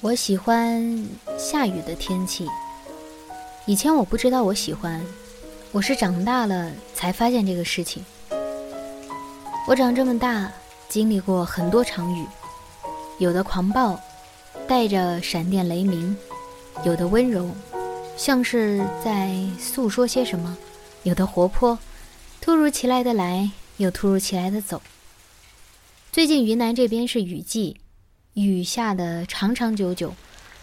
我喜欢下雨的天气。以前我不知道我喜欢，我是长大了才发现这个事情。我长这么大，经历过很多场雨，有的狂暴，带着闪电雷鸣；有的温柔，像是在诉说些什么；有的活泼，突如其来的来，又突如其来的走。最近云南这边是雨季。雨下的长长久久，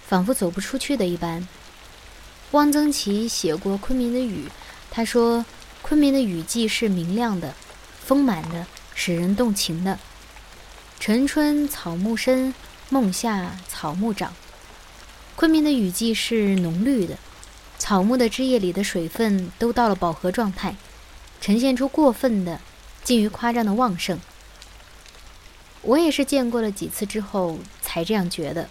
仿佛走不出去的一般。汪曾祺写过昆明的雨，他说：“昆明的雨季是明亮的、丰满的，使人动情的。晨春草木深，梦夏草木长。昆明的雨季是浓绿的，草木的枝叶里的水分都到了饱和状态，呈现出过分的、近于夸张的旺盛。”我也是见过了几次之后才这样觉得。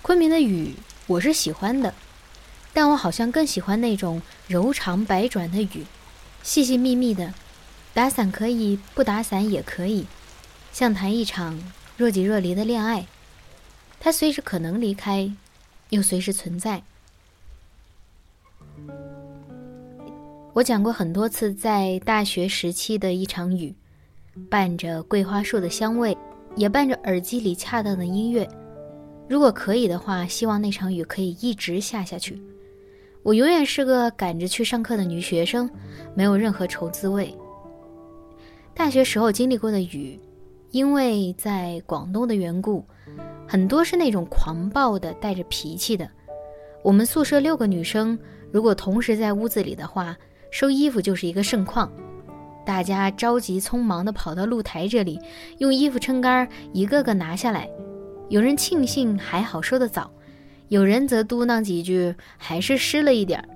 昆明的雨我是喜欢的，但我好像更喜欢那种柔肠百转的雨，细细密密的，打伞可以，不打伞也可以，像谈一场若即若离的恋爱，它随时可能离开，又随时存在。我讲过很多次，在大学时期的一场雨。伴着桂花树的香味，也伴着耳机里恰当的音乐。如果可以的话，希望那场雨可以一直下下去。我永远是个赶着去上课的女学生，没有任何愁滋味。大学时候经历过的雨，因为在广东的缘故，很多是那种狂暴的、带着脾气的。我们宿舍六个女生，如果同时在屋子里的话，收衣服就是一个盛况。大家着急匆忙地跑到露台这里，用衣服撑杆，一个个拿下来。有人庆幸还好收得早，有人则嘟囔几句还是湿了一点儿。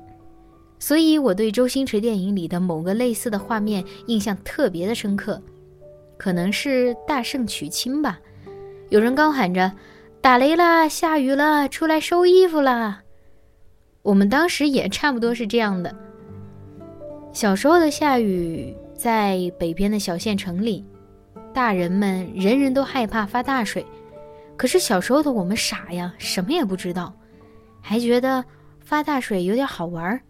所以我对周星驰电影里的某个类似的画面印象特别的深刻，可能是大圣娶亲吧。有人高喊着：“打雷了，下雨了，出来收衣服啦！”我们当时也差不多是这样的。小时候的下雨。在北边的小县城里，大人们人人都害怕发大水。可是小时候的我们傻呀，什么也不知道，还觉得发大水有点好玩儿。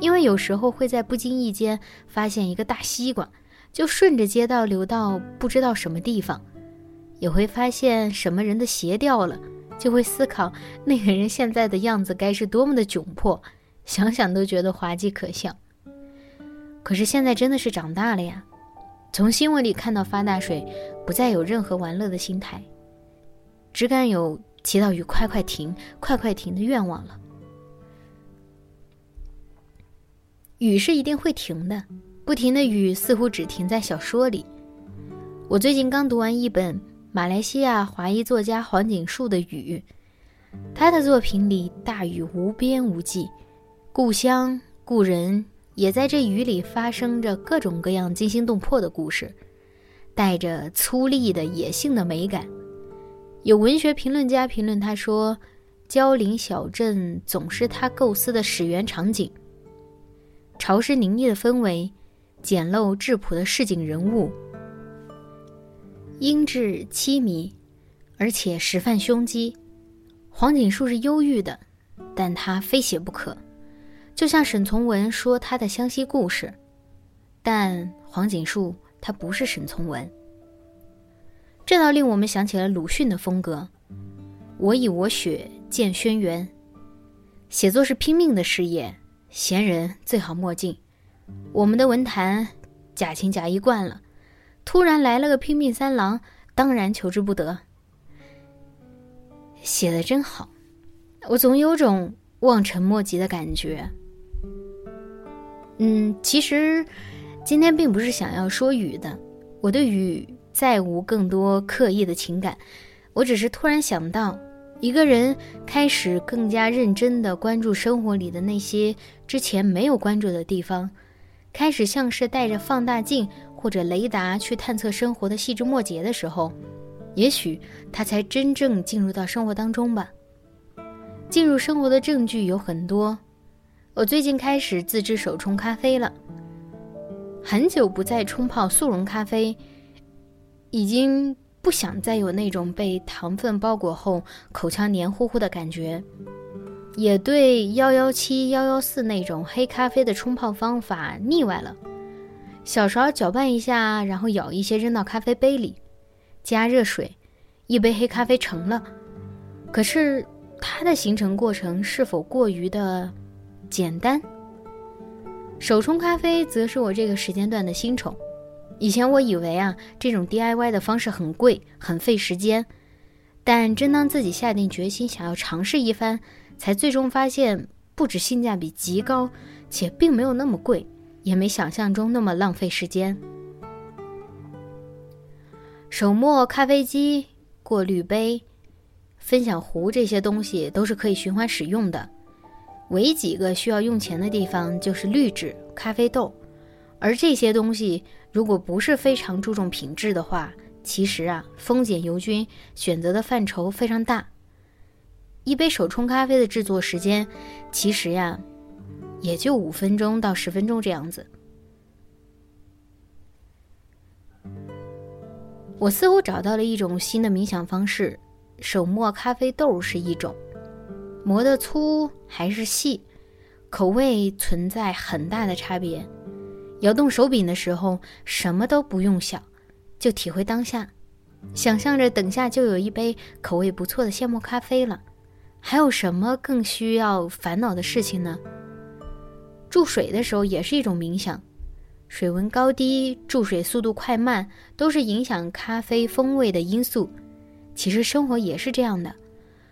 因为有时候会在不经意间发现一个大西瓜，就顺着街道流到不知道什么地方；也会发现什么人的鞋掉了，就会思考那个人现在的样子该是多么的窘迫，想想都觉得滑稽可笑。可是现在真的是长大了呀，从新闻里看到发大水，不再有任何玩乐的心态，只敢有祈祷雨快快停、快快停的愿望了。雨是一定会停的，不停的雨似乎只停在小说里。我最近刚读完一本马来西亚华裔作家黄锦树的《雨》，他的作品里大雨无边无际，故乡故人。也在这雨里发生着各种各样惊心动魄的故事，带着粗粝的野性的美感。有文学评论家评论他说：“蕉林小镇总是他构思的始源场景，潮湿凝腻的氛围，简陋质朴的市井人物，英质凄迷，而且十分凶机。黄锦树是忧郁的，但他非写不可。”就像沈从文说他的湘西故事，但黄锦树他不是沈从文。这倒令我们想起了鲁迅的风格：“我以我血荐轩辕。”写作是拼命的事业，闲人最好莫近。我们的文坛假情假意惯了，突然来了个拼命三郎，当然求之不得。写的真好，我总有种望尘莫及的感觉。嗯，其实今天并不是想要说雨的，我对雨再无更多刻意的情感，我只是突然想到，一个人开始更加认真的关注生活里的那些之前没有关注的地方，开始像是带着放大镜或者雷达去探测生活的细枝末节的时候。也许他才真正进入到生活当中吧。进入生活的证据有很多。我最近开始自制手冲咖啡了，很久不再冲泡速溶咖啡，已经不想再有那种被糖分包裹后口腔黏糊糊的感觉，也对幺幺七幺幺四那种黑咖啡的冲泡方法腻歪了。小勺搅拌一下，然后舀一些扔到咖啡杯里。加热水，一杯黑咖啡成了。可是它的形成过程是否过于的简单？手冲咖啡则是我这个时间段的新宠。以前我以为啊，这种 DIY 的方式很贵，很费时间。但真当自己下定决心想要尝试一番，才最终发现，不止性价比极高，且并没有那么贵，也没想象中那么浪费时间。手磨咖啡机、过滤杯、分享壶这些东西都是可以循环使用的，唯几个需要用钱的地方就是滤纸、咖啡豆，而这些东西如果不是非常注重品质的话，其实啊，丰俭由君，选择的范畴非常大。一杯手冲咖啡的制作时间，其实呀，也就五分钟到十分钟这样子。我似乎找到了一种新的冥想方式，手磨咖啡豆是一种，磨的粗还是细，口味存在很大的差别。摇动手柄的时候，什么都不用想，就体会当下，想象着等下就有一杯口味不错的现磨咖啡了。还有什么更需要烦恼的事情呢？注水的时候也是一种冥想。水温高低、注水速度快慢，都是影响咖啡风味的因素。其实生活也是这样的，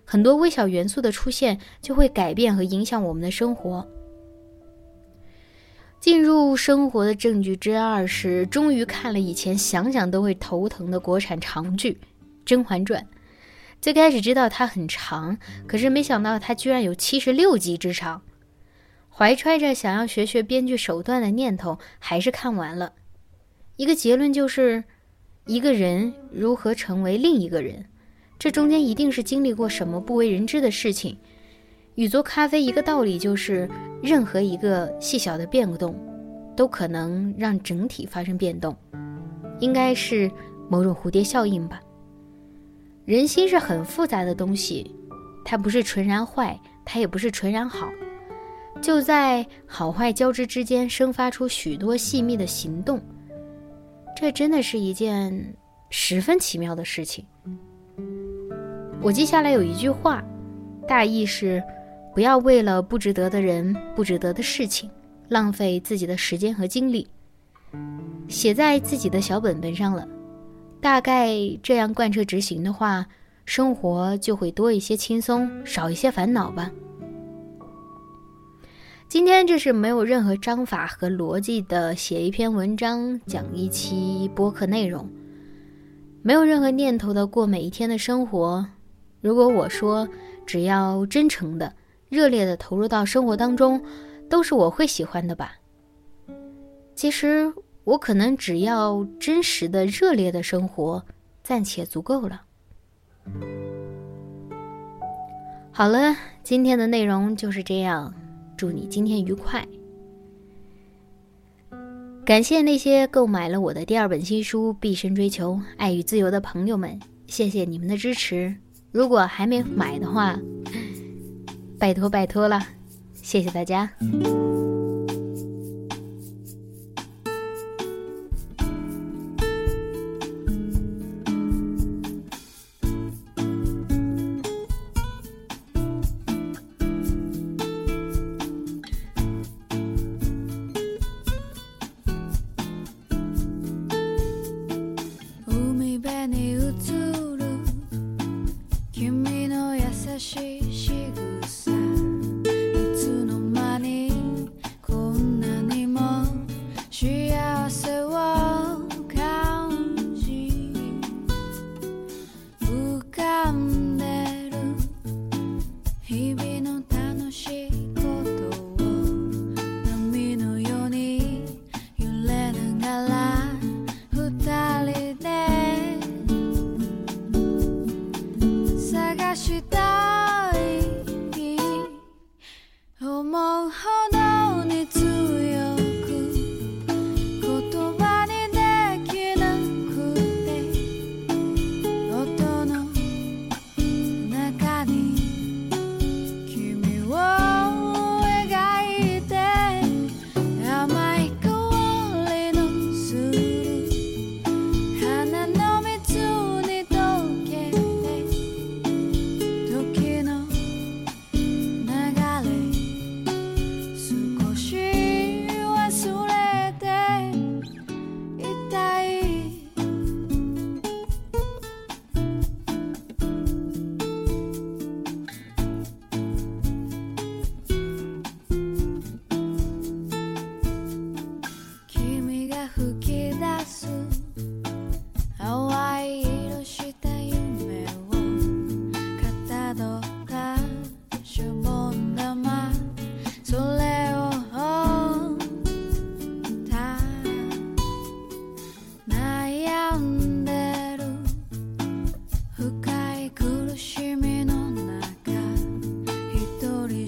很多微小元素的出现，就会改变和影响我们的生活。进入生活的证据之二是，终于看了以前想想都会头疼的国产长剧《甄嬛传》。最开始知道它很长，可是没想到它居然有七十六集之长。怀揣着想要学学编剧手段的念头，还是看完了。一个结论就是，一个人如何成为另一个人，这中间一定是经历过什么不为人知的事情。与做咖啡一个道理就是，任何一个细小的变动，都可能让整体发生变动。应该是某种蝴蝶效应吧。人心是很复杂的东西，它不是纯然坏，它也不是纯然好。就在好坏交织之间，生发出许多细密的行动。这真的是一件十分奇妙的事情。我记下来有一句话，大意是：不要为了不值得的人、不值得的事情，浪费自己的时间和精力。写在自己的小本本上了。大概这样贯彻执行的话，生活就会多一些轻松，少一些烦恼吧。今天这是没有任何章法和逻辑的写一篇文章，讲一期播客内容，没有任何念头的过每一天的生活。如果我说只要真诚的、热烈的投入到生活当中，都是我会喜欢的吧？其实我可能只要真实的、热烈的生活，暂且足够了。好了，今天的内容就是这样。祝你今天愉快！感谢那些购买了我的第二本新书《毕生追求爱与自由》的朋友们，谢谢你们的支持。如果还没买的话，拜托拜托了，谢谢大家。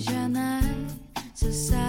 Asian eyes, society.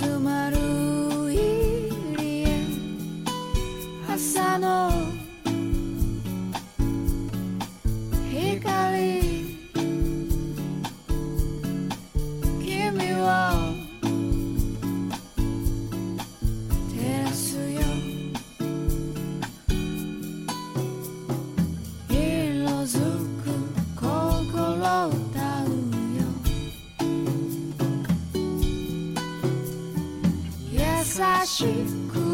tomorrow しく